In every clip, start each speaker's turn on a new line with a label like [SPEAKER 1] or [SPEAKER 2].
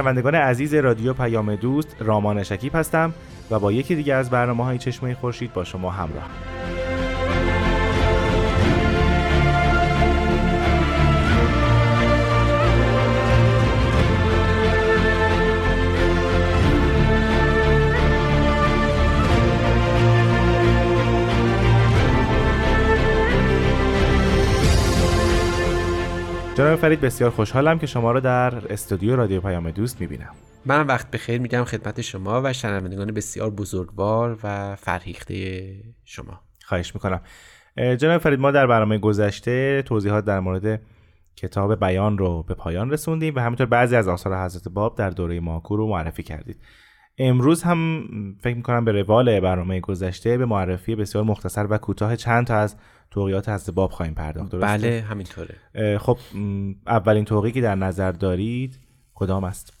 [SPEAKER 1] شنوندگان عزیز رادیو پیام دوست رامان شکیب هستم و با یکی دیگه از برنامه های چشمه خورشید با شما همراه. جناب فرید بسیار خوشحالم که شما رو در استودیو رادیو پیام دوست می‌بینم.
[SPEAKER 2] منم وقت بخیر میگم خدمت شما و شنوندگان بسیار بزرگوار و فرهیخته شما.
[SPEAKER 1] خواهش می‌کنم. جناب فرید ما در برنامه گذشته توضیحات در مورد کتاب بیان رو به پایان رسوندیم و همینطور بعضی از آثار حضرت باب در دوره ماکو رو معرفی کردید. امروز هم فکر می‌کنم به روال برنامه گذشته به معرفی بسیار مختصر و کوتاه چند تا از توقیات حضرت باب خواهیم پرداخت درسته؟
[SPEAKER 2] بله همینطوره.
[SPEAKER 1] خب اولین توقی که در نظر دارید کدام است؟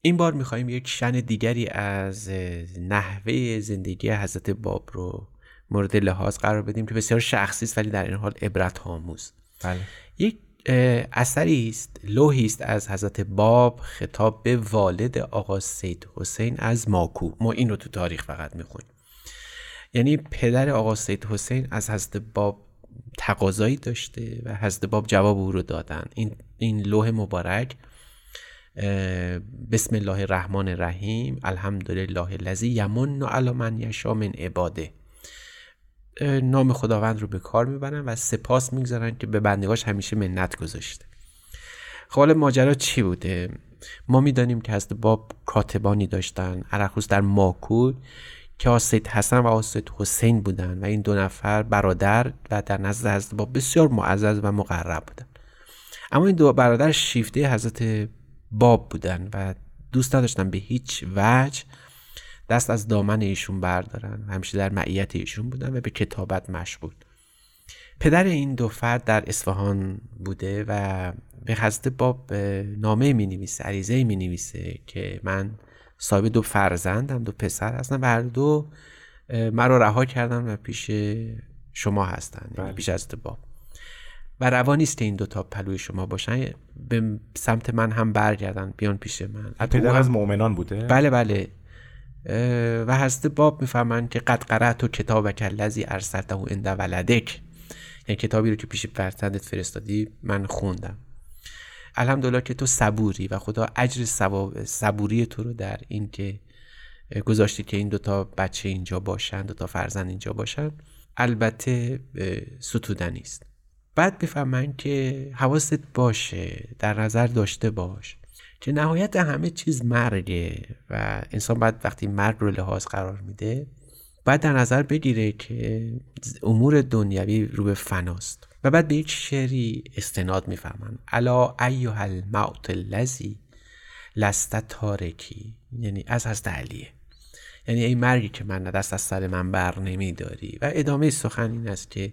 [SPEAKER 2] این بار می‌خواهیم یک شن دیگری از نحوه زندگی حضرت باب رو مورد لحاظ قرار بدیم که بسیار شخصی است ولی در این حال عبرت آموز.
[SPEAKER 1] بله.
[SPEAKER 2] یک اثری است لوحی است از حضرت باب خطاب به والد آقا سید حسین از ماکو. ما این رو تو تاریخ فقط می‌خونیم. یعنی پدر آقا سید حسین از حضرت باب تقاضایی داشته و حضرت باب جواب او رو دادن. این این لوح مبارک بسم الله الرحمن الرحیم الحمدلله الذی یمن علی من یشا من عباده. نام خداوند رو به کار می‌برن و سپاس می‌گذارن که به بندگاش همیشه منت گذاشته. خب ماجرا چی بوده؟ ما می‌دانیم که حضرت باب کاتبانی داشتن. عرخوز در ماکو که آسید حسن و آسید حسین بودن و این دو نفر برادر و در نزد حضرت باب بسیار معزز و مقرب بودن. اما این دو برادر شیفته حضرت باب بودن و دوست نداشتن به هیچ وجه دست از دامن ایشون بردارن. و همیشه در معیت ایشون بودن و به کتابت مشغول. پدر این دو فرد در اصفهان بوده و به حضرت باب نامه می نویسه عریضه می نویسه که من صاحب دو فرزندم دو پسر هستم و هر دو مرا رها کردن و پیش شما هستن یعنی پیش از باب. و روا نیست که این دوتا پلوی شما باشن به سمت من هم برگردن بیان پیش من.
[SPEAKER 1] پدر از مؤمنان بوده؟
[SPEAKER 2] بله بله. و حضرت باب می‌فهمن که قد قرأت و کتاب کلزی ارسلته عند ولدک. یعنی کتابی رو که پیش فرزندت فرستادی من خوندم. الحمدلله که تو صبوری و خدا اجر صبوری تو رو در این که گذاشتی که این دوتا بچه اینجا باشن دوتا فرزند اینجا باشن البته ستودنی است بعد بفهمن که حواست باشه در نظر داشته باش که نهایت همه چیز مرگه و انسان باید وقتی مرگ رو لحاظ قرار میده باید در نظر بگیره که امور دنیوی رو به فناست. و بعد به یک شعری استناد می‌فهمن الا ایها الموت الذی لست تارکی یعنی از حضرت علیه. یعنی این مرگی که من دست از سر من بر نمیداری. و ادامه سخن این است که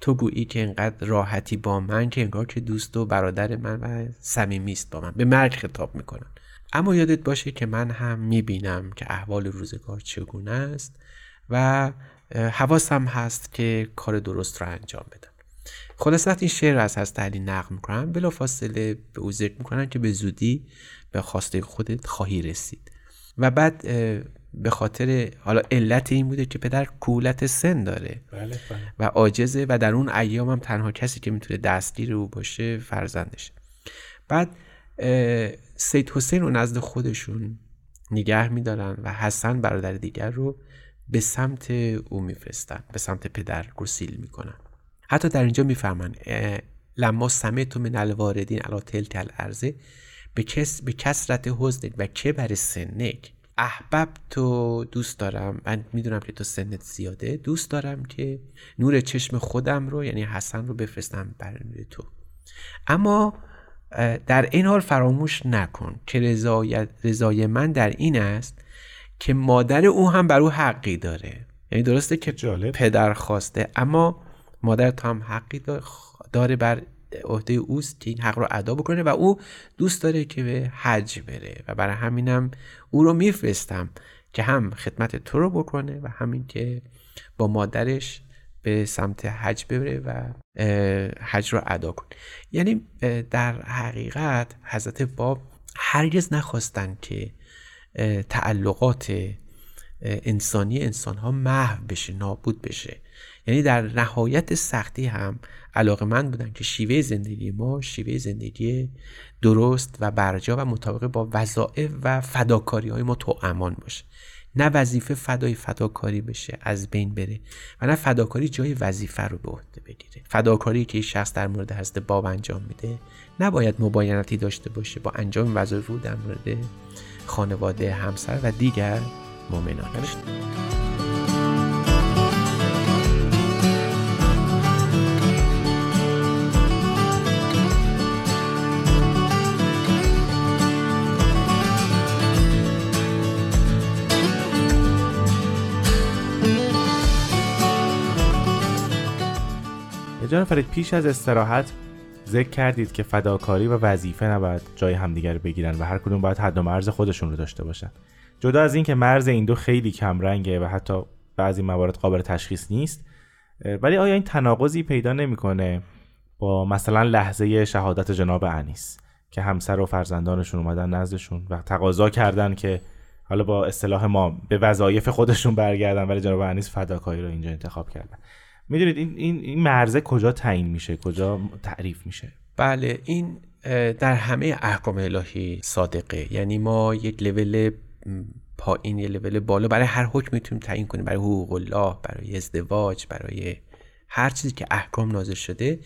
[SPEAKER 2] تو گویی که انقدر راحتی با من که انگار که دوست و برادر من و صمیمی است با من. به مرگ خطاب می‌کنن. اما یادت باشه که من هم می‌بینم که احوال روزگار چگونه است و حواسم هست که کار درست رو انجام بدم. خلاصت این شعر از هست علی نقل می‌کنن بلا فاصله به او ذکر می‌کنن که به زودی به خواسته خودت خواهی رسید. و بعد به خاطر حالا علت این بوده که پدر کولت سن داره.
[SPEAKER 1] بله بله.
[SPEAKER 2] و عاجزه و در اون ایام هم تنها کسی که می‌تونه دستگیر او باشه فرزندشه. بعد سید حسین رو نزد خودشون نگه میدارن و حسن برادر دیگر رو به سمت او میفرستن به سمت پدر گسیل می‌کنن. حتی در اینجا می‌فهمن لما سمت من الواردین علا تلک الارزه به, کس به کسرت حزنک و که بر سنک. احبب تو دوست دارم. من می‌دونم که تو سنت زیاده. دوست دارم که نور چشم خودم رو یعنی حسن رو بفرستم بر تو. اما در این حال فراموش نکن که رضای من در این است که مادر او هم بر او حقی داره. یعنی درسته که جالب. پدر خواسته اما مادر هم حقی داره بر عهده اوست که این حق رو ادا بکنه و او دوست داره که به حج بره و برای همینم او رو میفرستم که هم خدمت تو رو بکنه و همین که با مادرش به سمت حج ببره و حج رو ادا کنه. یعنی در حقیقت حضرت باب هرگز نخواستن که تعلقات انسانی انسان ها محو بشه نابود بشه. یعنی در نهایت سختی هم علاقه من بودن که شیوه زندگی ما شیوه زندگی درست و برجا و مطابق با وظایف و فداکاری های ما تو امان باشه. نه وظیفه فدای فداکاری بشه از بین بره و نه فداکاری جای وظیفه رو به عهده بگیره. فداکاری که شخص در مورد هست باب انجام میده نباید مباینتی داشته باشه با انجام وظایف رو در مورد خانواده همسر و دیگر مؤمنان.
[SPEAKER 1] جان فرید پیش از استراحت ذکر کردید که فداکاری و وظیفه نباید جای همدیگر بگیرن و هر کدوم باید حد و مرز خودشون رو داشته باشن. جدا از اینکه مرز این دو خیلی کم رنگه و حتی بعضی موارد قابل تشخیص نیست ولی آیا این تناقضی پیدا نمی‌کنه با مثلا لحظه شهادت جناب انیس که همسر و فرزندانشون اومدن نزدشون و تقاضا کردن که حالا با اصطلاح ما به وظایف خودشون برگردن ولی جناب انیس فداکاری رو اینجا انتخاب کردن. می‌دونید این این این مرزه کجا تعیین میشه؟ کجا تعریف میشه؟
[SPEAKER 2] بله این در همه احکام الهی صادقه. یعنی ما یک لول پایین یه لول بالا برای هر حکم می‌تونیم تعیین کنیم. برای حقوق الله برای ازدواج برای هر چیزی که احکام نازل شده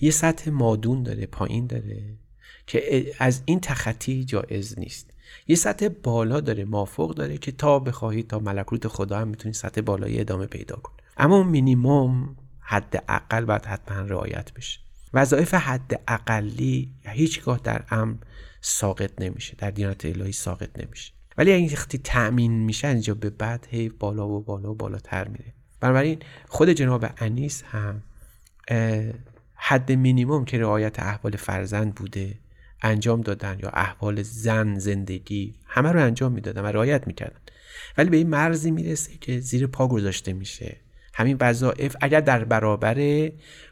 [SPEAKER 2] یه سطح مادون داره پایین داره که از این تخطی جایز نیست. یه سطح بالا داره مافوق داره که تا بخواهی تا ملکوت خدا هم می‌تونی سطح بالایی ادامه پیدا کن اما مینیموم حد اقل باید حتما رعایت بشه. وظایف حد اقلی هیچگاه در امر ساقط نمیشه در دیانت الهی ساقط نمیشه. ولی این وقتی تأمین میشه اینجا به بعد هی بالا و بالا و بالاتر میره. بنابراین خود جناب انیس هم حد مینیموم که رعایت احوال فرزند بوده انجام دادن یا احوال زن زندگی همه رو انجام می‌دادن و رعایت می‌کردن. ولی به این مرزی می‌رسه که زیر پا گذاشته میشه. همین وظایف اگر در برابر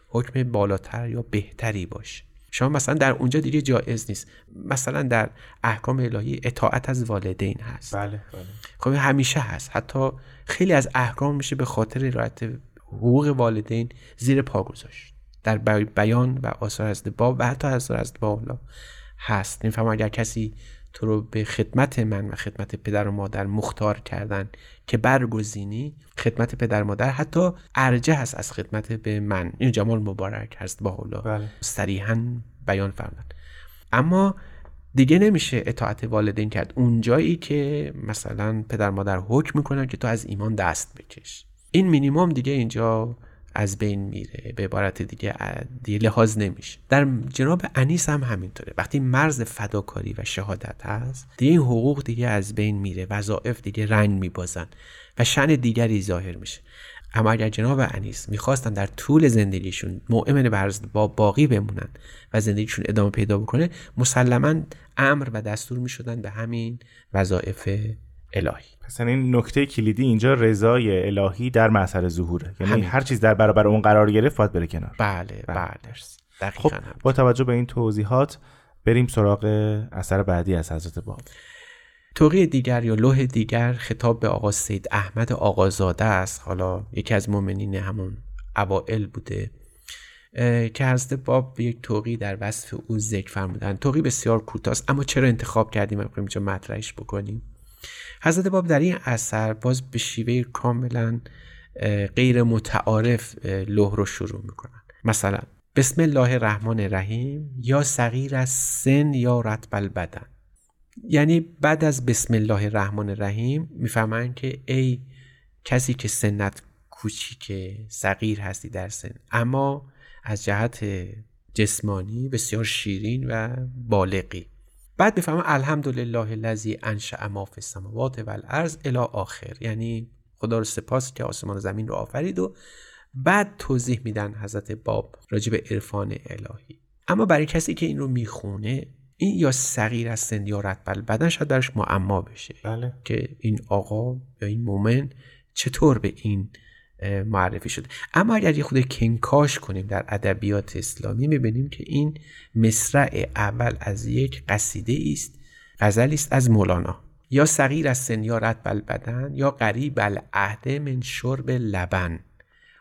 [SPEAKER 2] حکم بالاتر یا بهتری باشه. شما مثلا در اونجا دیگه جایز نیست. مثلا در احکام الهی اطاعت از والدین هست.
[SPEAKER 1] بله بله.
[SPEAKER 2] خب همیشه هست. حتی خیلی از احکام میشه به خاطر رعایت حقوق والدین زیر پا گذاشت. در بیان و آثار از باب و حتی آثار از باب هست. نمیفهم اگر کسی تو رو به خدمت من و خدمت پدر و مادر مختار کردن که برگزینی خدمت پدر و مادر حتی ارجه هست از خدمت به من. این جمال مبارک هست با حالا
[SPEAKER 1] بله.
[SPEAKER 2] صریحا بیان فرمودن اما دیگه نمیشه اطاعت والدین کرد. اونجایی که مثلا پدر مادر حکم می‌کنن که تو از ایمان دست بکش. این مینیموم دیگه اینجا از بین میره به عبارت دیگه, دیگه لحاظ نمیشه. در جناب انیس هم همینطوره. وقتی مرز فداکاری و شهادت هست دیگه این حقوق دیگه از بین میره وظایف دیگه رنگ میبازن و شن دیگری ظاهر میشه. اما اگر جناب انیس می‌خواستن در طول زندگیشون مؤمن به با باقی بمونن و زندگیشون ادامه پیدا بکنه مسلما امر و دستور می‌شدن به همین وظایف الهی.
[SPEAKER 1] پس این نکته کلیدی اینجا رضای الهی در مسئله ظهوره یعنی هر چیز در برابر اون قرار گرفت باید بره کنار.
[SPEAKER 2] بله بله, بله.
[SPEAKER 1] خب با توجه به این توضیحات بریم سراغ اثر بعدی از حضرت باب.
[SPEAKER 2] توقی دیگر یا لوح دیگر خطاب به آقا سید احمد آقازاده است. حالا یکی از مؤمنین همون اوائل بوده که حضرت باب یک توقی در وصف او ذکر فرمودن توقی بسیار کوتاه اما چرا انتخاب کردیم؟ اینجا مطرحش بکنیم. حضرت باب در این اثر باز به شیوه کاملا غیر متعارف لوح رو شروع می‌کنن. مثلا بسم الله الرحمن الرحیم یا صغیر از سن یا رتب البدن. یعنی بعد از بسم الله الرحمن الرحیم می‌فهمن که ای کسی که سنت کوچیک صغیر هستی در سن. اما از جهت جسمانی بسیار شیرین و بالغی. بعد می‌فهمن الحمدلله الذی انشأ ما فی السماوات والارض الی آخر یعنی خدا رو سپاس که آسمان و زمین رو آفرید و بعد توضیح میدن حضرت باب راجع به عرفان الهی اما برای کسی که این رو می‌خونه این یا صغیر از سن یا رتبل بدن شاید درش معما بشه
[SPEAKER 1] بله.
[SPEAKER 2] که این آقا یا این مومن چطور به این معرفی شده. اما اگر یه خود کنکاش کنیم در ادبیات اسلامی می‌بینیم که این مصرع اول از یک قصیده است غزلی است از مولانا. یا صغیر از سن یا رتب بدن یا قریب العهد من شرب لبن.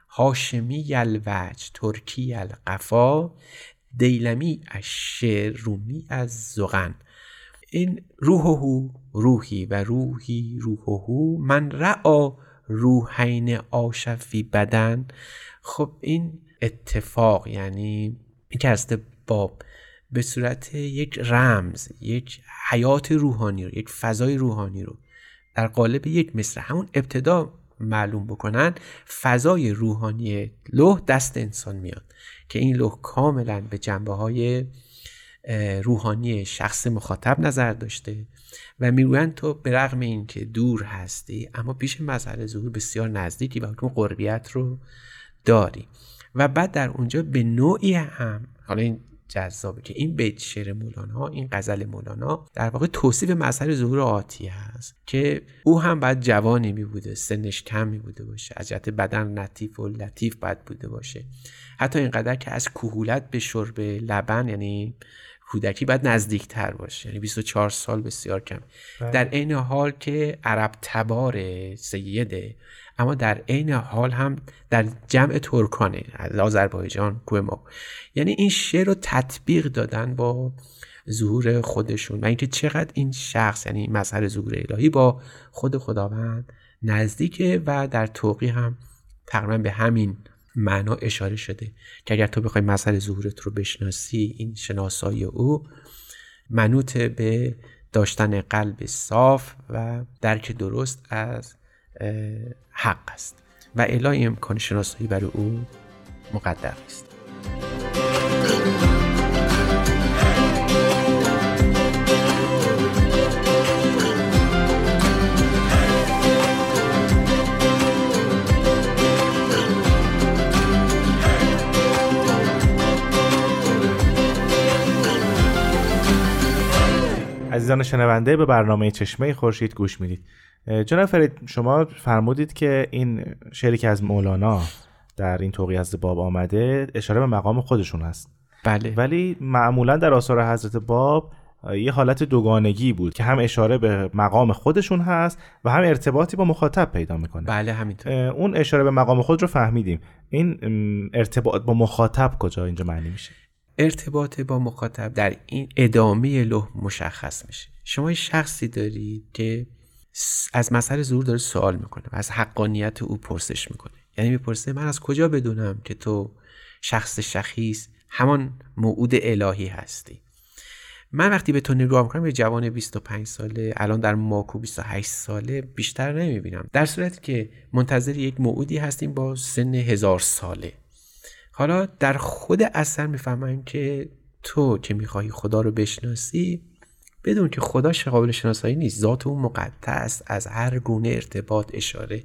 [SPEAKER 2] هاشمی الوجه ترکی القفا دیلمی از شعر رومی از زغن این روحهو روحی و روحی روحهو من رعا روحین آشفی بدن. خب این اتفاق یعنی این که باب به صورت یک رمز یک حیات روحانی رو یک فضای روحانی رو در قالب یک مصر همون ابتدا معلوم بکنن فضای روحانی لوح دست انسان میاد که این لوح کاملا به جنبه های روحانی شخص مخاطب نظر داشته و می‌گویند تو به رغم اینکه دور هستی اما پیش مظهر ظهور بسیار نزدیکی و حکم قربیت رو داری. و بعد در اونجا به نوعی هم حالا این جذابه که این بیت شعر مولانا این غزل مولانا در واقع توصیف مظهر ظهور آتی هست که او هم بعد جوانی می بوده سنش کم می بوده باشه از جهت بدن لطیف و لطیف باید بوده باشه. حتی اینقدر که از کهولت به شرب لبن یعنی کودکی باید نزدیکتر باشه. یعنی 24 سال بسیار کم. بله. در عین حال که عرب تبار سیده اما در عین حال هم در جمع ترکانه از آذربایجان کوه ما یعنی این شعر رو تطبیق دادن با ظهور خودشون و اینکه چقدر این شخص یعنی مظهر ظهور الهی با خود خداوند نزدیکه و در توقی هم تقریبا به همین معنا اشاره شده که اگر تو بخوای مظهر ظهورت رو بشناسی این شناسایی او منوط به داشتن قلب صاف و درک درست از حق است. و الهی امکان شناسایی برای او مقدر است.
[SPEAKER 1] عزیزان شنونده به برنامه چشمه خورشید گوش می‌دید. جناب فرید شما فرمودید که این شعری که از مولانا در این توقی از باب آمده اشاره به مقام خودشون هست
[SPEAKER 2] بله.
[SPEAKER 1] ولی معمولا در آثار حضرت باب یه حالت دوگانگی بود که هم اشاره به مقام خودشون هست و هم ارتباطی با مخاطب پیدا می‌کنه.
[SPEAKER 2] بله همینطور.
[SPEAKER 1] اون اشاره به مقام خود رو فهمیدیم. این ارتباط با مخاطب کجا اینجا معنی میشه؟
[SPEAKER 2] ارتباط با مخاطب در این ادامه لوح مشخص میشه. شما شخصی دارید که از مسئله زور داره سوال می‌کنه و از حقانیت او پرسش می‌کنه. یعنی می‌پرسه من از کجا بدونم که تو شخص شخیص همان موعود الهی هستی؟ من وقتی به تو نگاه می‌کنم یه جوان 25 ساله الان در ماکو 28 ساله بیشتر نمی‌بینم. در صورتی که منتظر یک موعودی هستیم با سن هزار ساله. حالا در خود اثر می‌فهمن که تو که می‌خواهی خدا رو بشناسی بدون که خدا قابل شناسایی نیست. ذات او است از هر گونه ارتباط اشاره.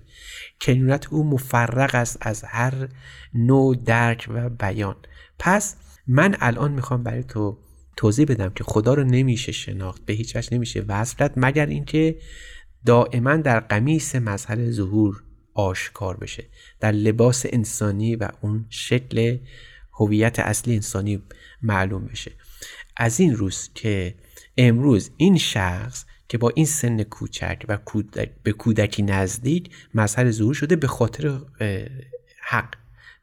[SPEAKER 2] کنونت او مفرق است از هر نوع درک و بیان. پس من الان می‌خوام برای تو توضیح بدم که خدا رو نمیشه شناخت به هیچ وجه نمیشه وصلت مگر اینکه دائما در قمیس مظهر ظهور آشکار بشه. در لباس انسانی و اون شکل هویت اصلی انسانی معلوم بشه. از این روز که امروز این شخص که با این سن کوچک و به کودکی نزدیک مظهر ظهور شده به خاطر حق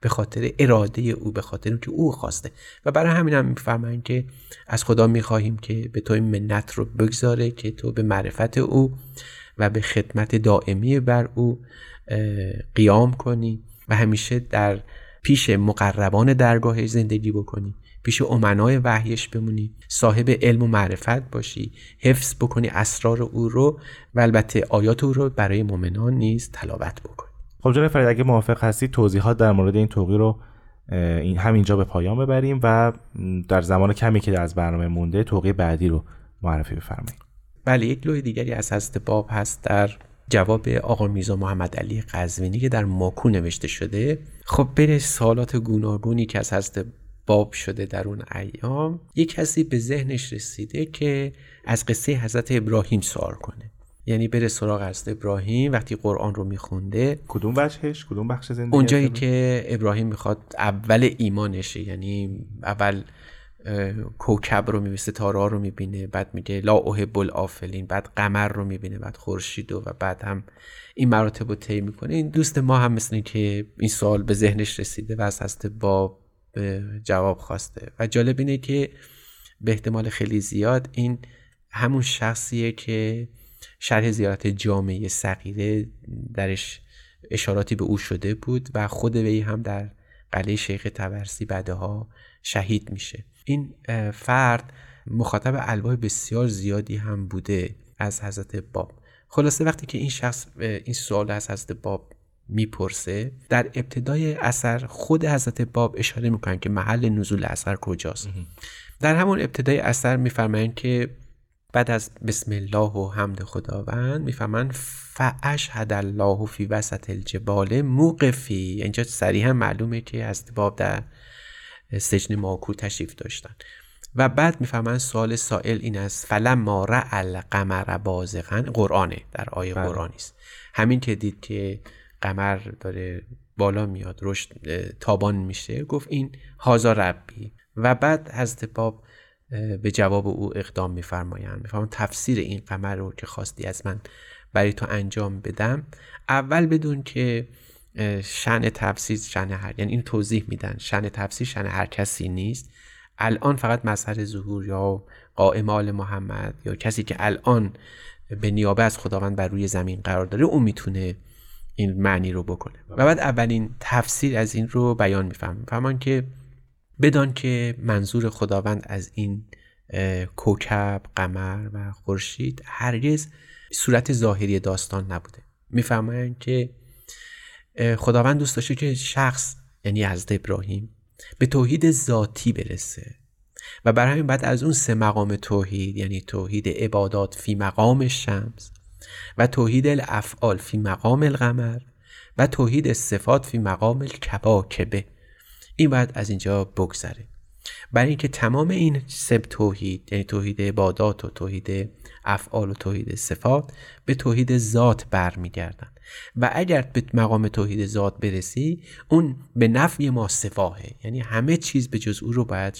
[SPEAKER 2] به خاطر اراده او به خاطر که او خواسته. و برای همین هم میفرمایند که از خدا می‌خواهیم که به تو این منت رو بگذاره که تو به معرفت او و به خدمت دائمی بر او قیام کنی و همیشه در پیش مقربان درگاهش زندگی بکنی. پیش امنای وحیش بمونی. صاحب علم و معرفت باشی. حفظ بکنی اسرار او رو و البته آیات او رو برای مؤمنان نیز تلاوت بکنی.
[SPEAKER 1] خب جناب فرید اگه موافق هستی توضیحات در مورد این توقی رو این همینجا به پایان ببریم و در زمان کمی که از برنامه مونده توقی بعدی رو معرفی بفرمایید.
[SPEAKER 2] بله یک لوح دیگری از حضرت باب هست در جواب آقا میرزا محمد علی قزوینی که در ماکو نوشته شده. خب بین سالات گوناگونی که از حضرت باب شده در اون ایام. یک کسی به ذهنش رسیده که از قصه حضرت ابراهیم سوال کنه. یعنی بره سراغ حضرت ابراهیم وقتی قرآن رو میخونده.
[SPEAKER 1] کدوم وجهش؟ کدوم بخش زندگی
[SPEAKER 2] اونجایی که ابراهیم می‌خواد اول ایمانشه یعنی اول کوکب رو می‌بینه ستاره رو می‌بینه بعد میگه لا احب الافلین بعد قمر رو می‌بینه بعد خورشید و بعد هم این مراتب رو طی می‌کنه. این دوست ما هم مثل که این سوال به ذهنش رسیده و از هست با جواب خواسته. و جالب اینه که به احتمال خیلی زیاد این همون شخصیه که شرح زیارت جامعه صغیره درش اشاراتی به او شده بود و خود وی هم در قلعه شیخ تبرسی بعدها شهید میشه. این فرد مخاطب الواح بسیار زیادی هم بوده از حضرت باب. خلاصه وقتی که این شخص این سوال از حضرت باب می‌پرسه در ابتدای اثر خود حضرت باب اشاره می‌کنن که محل نزول اثر کجاست. در همون ابتدای اثر میفرمایند که بعد از بسم الله و حمد خداوند می‌فهمن فاشهد الله فی وسط الجبال موقفی. اینجا صریحا معلومه که از باب در سجن ماکو تشریف داشتن. و بعد می‌فهمن سوال سائل این است فلما رأى القمر بازغا قرآنه در آیه بله. قرآنی است. همین که دید که قمر داره بالا میاد رشد تابان میشه گفت این هازا ربی. و بعد حضرت باب به جواب او اقدام میفرمایند. میفرمان تفسیر این قمر رو که خواستی از من برای تو انجام بدم اول بدون که شن تفسیر شن هر یعنی این توضیح میدن. شن تفسیر شن هر کسی نیست. الان فقط مظهر ظهور یا قائمال محمد یا کسی که الان به نیابه از خداوند بر روی زمین قرار داره اون می‌تونه این معنی رو بکنه. و بعد اولین تفسیر از این رو بیان میفهم فهمان که بدان که منظور خداوند از این کوکب قمر و خورشید هرگز صورت ظاهری داستان نبوده. می‌فهمند که خداوند دوست داشته که شخص یعنی حضرت ابراهیم به توحید ذاتی برسه. و برای همین بعد از اون سه مقام توحید یعنی توحید عبادات فی مقام شمس و توحید الافعال فی مقام القمر و توحید صفات فی مقام الکباکبه این باید از اینجا بگذره. برای اینکه تمام این سب توحید یعنی توحید عبادات و توحید افعال و توحید صفات به توحید ذات برمیگردن. و اگر به مقام توحید ذات برسی اون به نفع ما صفاهه یعنی همه چیز به جز او رو باید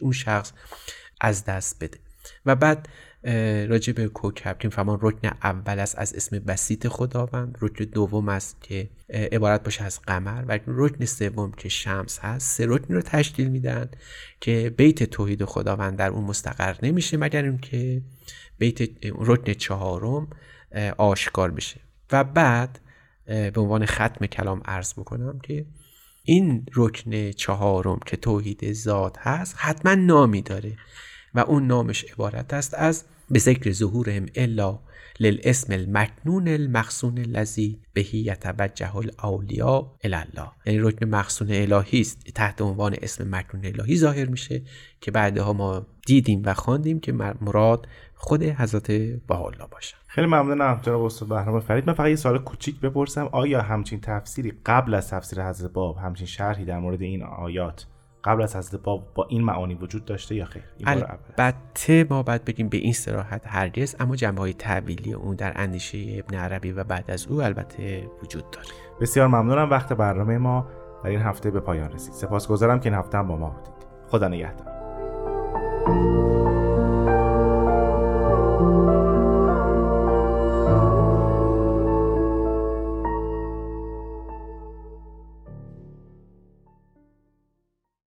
[SPEAKER 2] اون شخص از دست بده. و بعد راجع به کوکب که فرمان رکن اول است از اسم بسیط خداوند. رکن دوم است که عبارت باشه از قمر. و رکن سوم که شمس هست سه رکن رو تشکیل میدن که بیت توحید خداوند در اون مستقر نمیشه مگر اینکه بیت رکن چهارم آشکار بشه. و بعد به عنوان ختم کلام عرض بکنم که این رکن چهارم که توحید ذات هست حتما نامی داره و اون نامش عبارت است از به ذکر ظهورهم الا للاسم المکنون المخصون الذی بهی یتوجه الاولیا الله یعنی رکن مخصون الهی است تحت عنوان اسم مکنون الهی ظاهر میشه که بعدها ما دیدیم و خواندیم که مراد خود حضرت الله باشه
[SPEAKER 1] خیلی ممنونم جناب استاد بهرام فرید. من فقط یه سوال کوچیک بپرسم. آیا همچین تفسیری قبل از تفسیر حضرت باب همچین شرحی در مورد این آیات قبل از حضرت باب با این معانی وجود داشته یا خیر؟
[SPEAKER 2] البته ما باید بگیم به این سراحت هرگز اما جنبه های تعبیلی اون در اندیشه ابن عربی و بعد از او البته وجود داره.
[SPEAKER 1] بسیار ممنونم. وقت برنامه ما در این هفته به پایان رسید. سپاسگزارم که این هفته هم با ما بودید. خدا نگهدار.